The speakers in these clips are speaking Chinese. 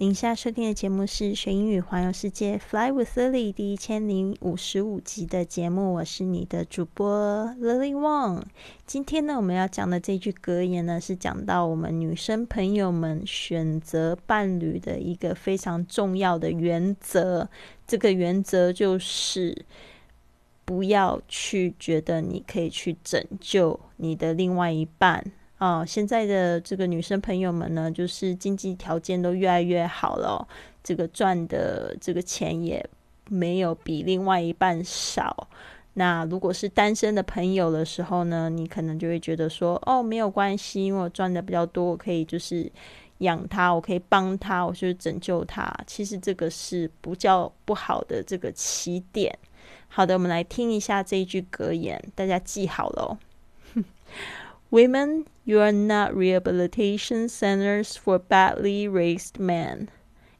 您现在收听的节目是学英语环游世界 Fly with Lily 第一千零五十五集的节目，我是你的主播 Lily Wong。今天呢，我们要讲的这句格言呢，是讲到我们女生朋友们选择伴侣的一个非常重要的原则。这个原则就是不要去觉得你可以去拯救你的另外一半。哦，现在的这个女生朋友们呢，就是经济条件都越来越好了，这个赚的这个钱也没有比另外一半少。那如果是单身的朋友的时候呢，你可能就会觉得说，哦，没有关系，因为我赚的比较多，我可以就是养他，我可以帮他，我就是拯救他。其实这个是不叫不好的这个起点。好的，我们来听一下这一句格言，大家记好了。Women, you are not rehabilitation centers for badly raised men.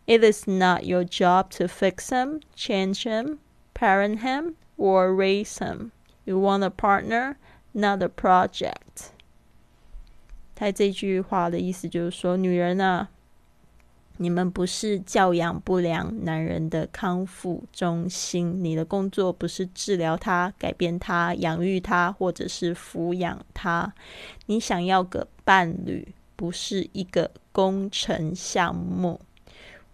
It is not your job to fix him, change him, parent him, or raise him. You want a partner, not a project. 他这句话的意思就是说，女人啊， 你们不是教养不良男人的康复中心，你的工作不是治疗他、改变他、养育他，或者是抚养他。你想要个伴侣，不是一个工程项目。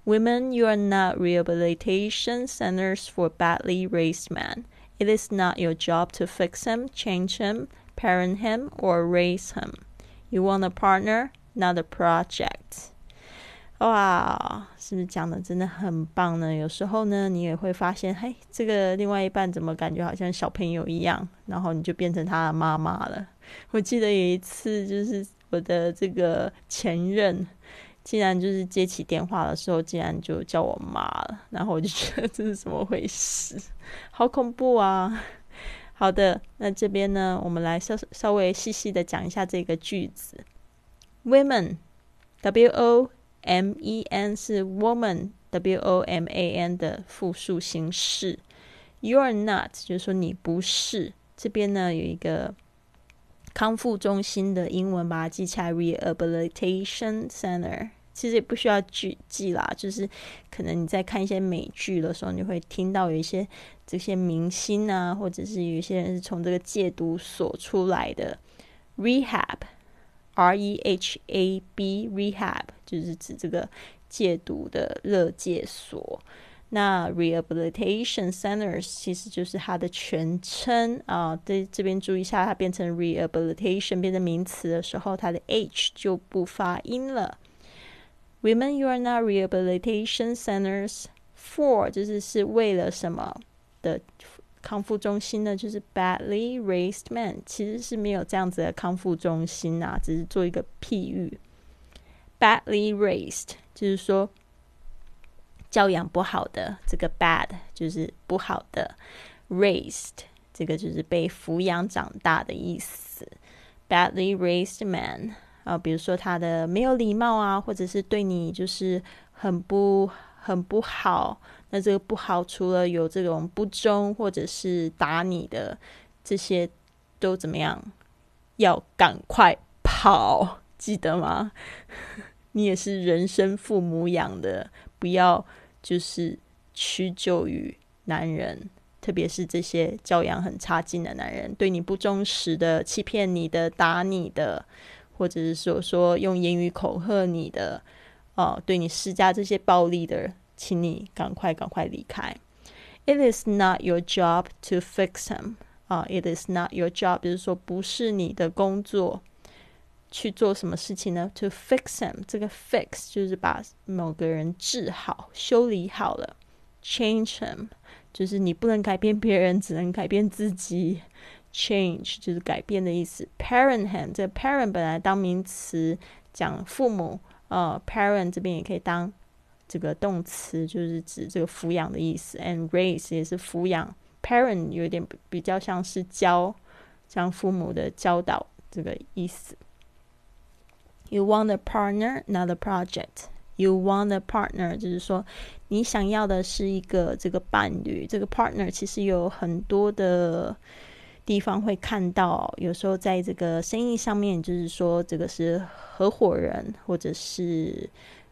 Women, you are not rehabilitation centers for badly raised men. It is not your job to fix him, change him, parent him, or raise him. You want a partner, not a project. 哇，是不是讲的真的很棒呢？有时候呢，你也会发现，嘿，这个另外一半怎么感觉好像小朋友一样，然后你就变成他的妈妈了。我记得有一次，就是我的这个前任，竟然就是接起电话的时候，竟然就叫我妈了，然后我就觉得这是怎么回事，好恐怖啊！好的，那这边呢，我们来稍稍微细细的讲一下这个句子，Women，W O。M E N 是 woman，W O M A N 的复数形式。You're not，就是说你不是。这边呢有一个康复中心的英文，把它记起来，rehabilitation center。其实也不需要记记啦，就是可能你在看一些美剧的时候，你会听到有一些这些明星啊，或者是有一些人是从这个戒毒所出来的 rehab。R E H A B rehab 就是指这个戒毒的热戒所。那 rehabilitation centers 其实就是它的全称啊。在这边注意一下，它变成 rehabilitation 变成名词的时候，它的 H 就不发音了。Women, you are not rehabilitation centers for 就是是为了什么的。康复中心呢，就是 badly raised man，其实是没有这样子的康复中心啊，只是做一个譬喻。badly raised 就是说教养不好的，这个 bad 就是不好的，raised 这个就是被抚养长大的意思。badly raised man 啊，比如说他的没有礼貌啊，或者是对你就是很不很不好。那这个不好，除了有这种不忠或者是打你的这些，都怎么样？要赶快跑，记得吗？你也是人生父母养的，不要就是屈就于男人，特别是这些教养很差劲的男人，对你不忠实的、欺骗你的、打你的，或者是说说用言语恐吓你的，哦，对你施加这些暴力的。请你赶快赶快离开。It is not your job to fix him 啊，It is not your job，就是说不是你的工作去做什么事情呢？To fix him，这个 fix 就是把某个人治好、修理好了。Change him，就是你不能改变别人，只能改变自己。change 就是改变的意思。parent him 这个 parent 本来当名词讲父母，呃，parent 这边也可以当这个动词，就是指这个抚养的意思。and raise 也是抚养，parent 有点比较像是教，像父母的教导这个意思。You want a partner, not a project. You want a partner，就是说你想要的是一个这个伴侣。这个 partner 其实有很多的地方会看到，有时候在这个生意上面，就是说这个是合伙人，或者是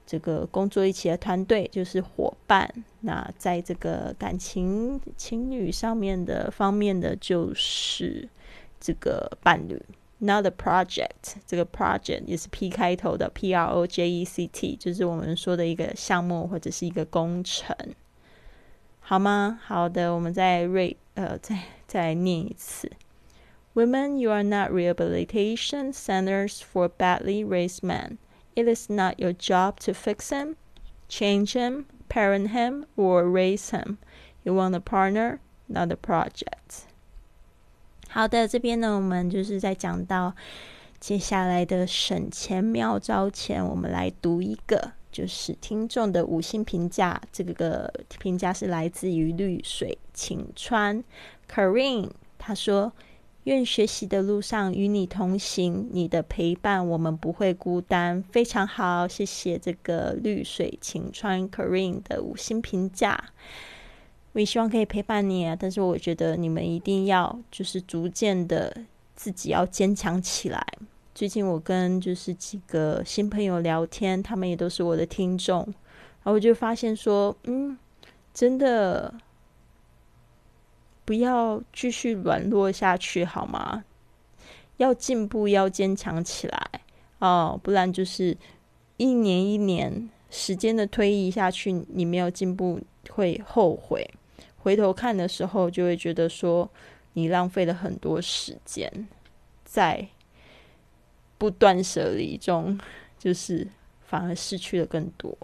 这个工作一起的团队，就是伙伴。那在这个感情情侣上面的方面的，就是这个伴侣。Not a project，这个 project 也是 P 开头的，P R O J E C T，就是我们说的一个项目或者是一个工程，好吗？好的，我们在瑞呃在再念一次。Women, you are not rehabilitation centers for badly raised men. It is not your job to fix him, change him, parent him, or raise him. You want a partner, not a project. 好的，这边呢，我们就是在讲到接下来的省钱妙招前，我们来读一个，就是听众的五星评价。这个评价是来自于绿水晴川 K a r i n 他说：“愿学习的路上与你同行，你的陪伴我们不会孤单。”非常好，谢谢这个绿水晴川 k a r i n 的五星评价。我也希望可以陪伴你啊！但是我觉得你们一定要就是逐渐的自己要坚强起来。最近我跟就是几个新朋友聊天，他们也都是我的听众，然后我就发现说，嗯，真的不要继续软弱下去好吗？要进步，要坚强起来哦，不然就是一年一年时间的推移下去，你没有进步会后悔。回头看的时候，就会觉得说你浪费了很多时间在不断舍离中，就是反而失去了更多。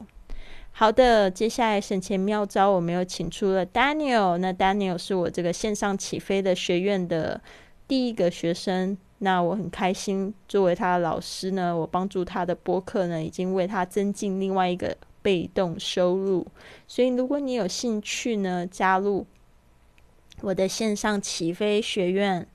好的，接下来省钱妙招，我们又请出了 Daniel。那 Daniel 是我这个线上起飞的学院的第一个学生，那我很开心，作为他的老师呢，我帮助他的播客呢，已经为他增进另外一个。被动收入，所以如果你有兴趣呢，加入我的线上起飞学院，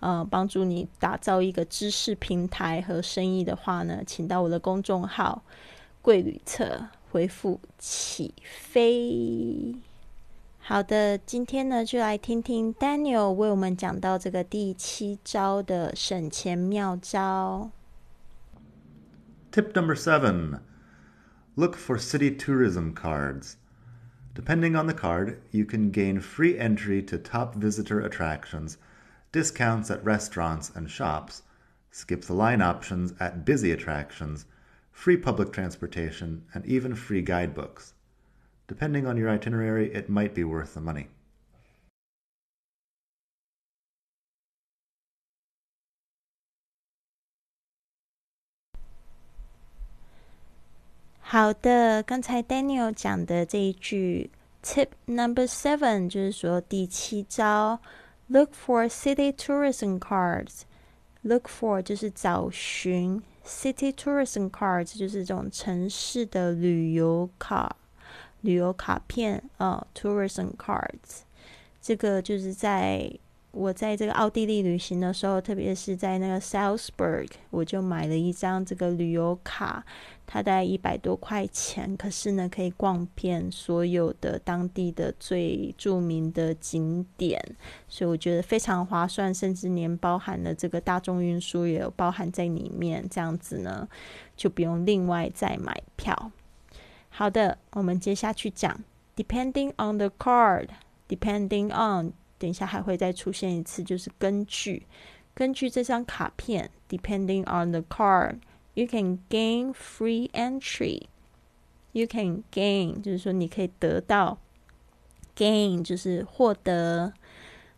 呃，帮助你打造一个知识平台和生意的话呢，请到我的公众号“贵旅册”回复“起飞”。好的，今天呢，就来听听 Daniel 为我们讲到这个第七招的省钱妙招。Tip number seven. look for city tourism cards. Depending on the card, you can gain free entry to top visitor attractions, discounts at restaurants and shops, skip the line options at busy attractions, free public transportation, and even free guidebooks. Depending on your itinerary, it might be worth the money. 好的，刚才 Daniel 讲的这一句 Tip Number Seven 就是说第七招，Look for city tourism cards。Look for 就是找寻 ，city tourism cards 就是这种城市的旅游卡、旅游卡片啊，tourism cards。这个就是在我在这个奥地利旅行的时候，特别是在那个 Salzburg，我就买了一张这个旅游卡。它大概一百多块钱，可是呢，可以逛遍所有的当地的最著名的景点，所以我觉得非常划算，甚至连包含了这个大众运输也有包含在里面，这样子呢，就不用另外再买票。好的，我们接下去讲，depending on the card，depending on，等一下还会再出现一次，就是根据根据这张卡片，depending on the card。You can gain free entry. You can gain 就是说你可以得到，gain 就是获得，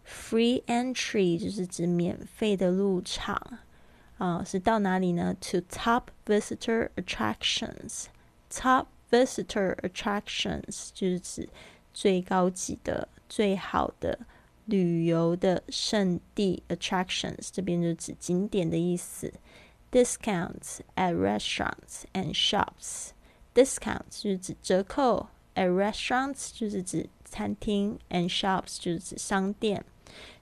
free entry 就是指免费的入场啊，是到哪里呢？To top visitor attractions. Top visitor attractions 就是指最高级的、最好的 旅游的胜地 attractions，这边就指景点的意思。Discounts at restaurants and shops。Discounts 就是指折扣，at restaurants 就是指餐厅，and shops 就是指商店。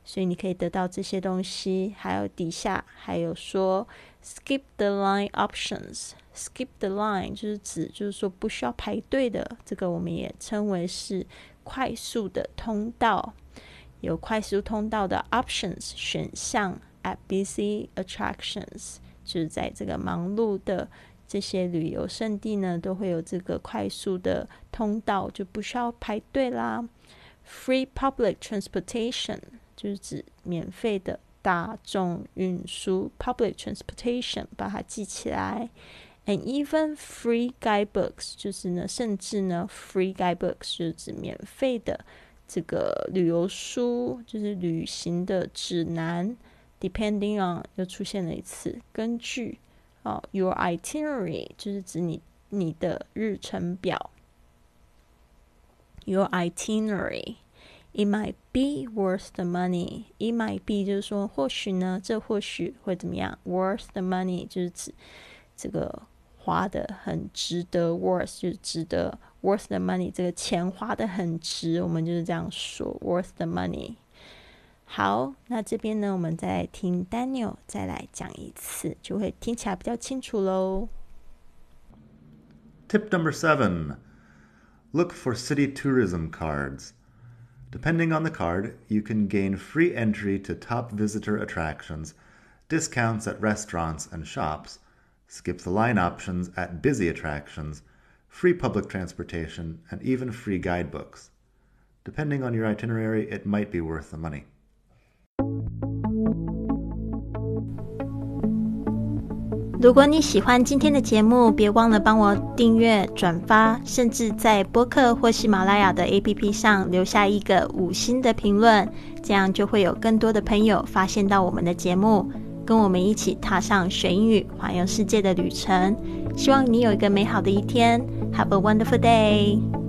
所以你可以得到这些东西。还有底下还有说 skip the line options。skip the line 就是指就是说不需要排队的，这个我们也称为是快速的通道。有快速通道的 options 选项 at busy attractions，就是在这个忙碌的这些旅游胜地呢，都会有这个快速的通道，就不需要排队啦。Free public transportation 就是指免费的大众运输，public transportation 把它记起来。And even free guidebooks 就是呢，甚至呢，free guidebooks 就是指免费的。这个旅游书就是旅行的指南，depending on 又出现了一次，根据哦，your itinerary 就是指你你的日程表，your itinerary。It might be worth the money. It might be 就是说或许呢，这或许会怎么样？Worth the money 就是指这个花的很值得，worth 就是值得。worth the money，这个钱花的很值，我们就是这样说，worth the money。好，那这边呢，我们再听 Daniel 再来讲一次，就会听起来比较清楚喽。Tip number seven look for city tourism cards. Depending on the card, you can gain free entry to top visitor attractions, discounts at restaurants and shops, skip the line options at busy attractions, free public transportation, and even free guidebooks. Depending on your itinerary, it might be worth the money. 如果你喜欢今天的节目，别忘了帮我订阅、转发，甚至在播客或喜马拉雅的 APP 上留下一个五星的评论，这样就会有更多的朋友发现到我们的节目。 跟我们一起踏上学英语环游世界的旅程。希望你有一个美好的一天。Have a wonderful day.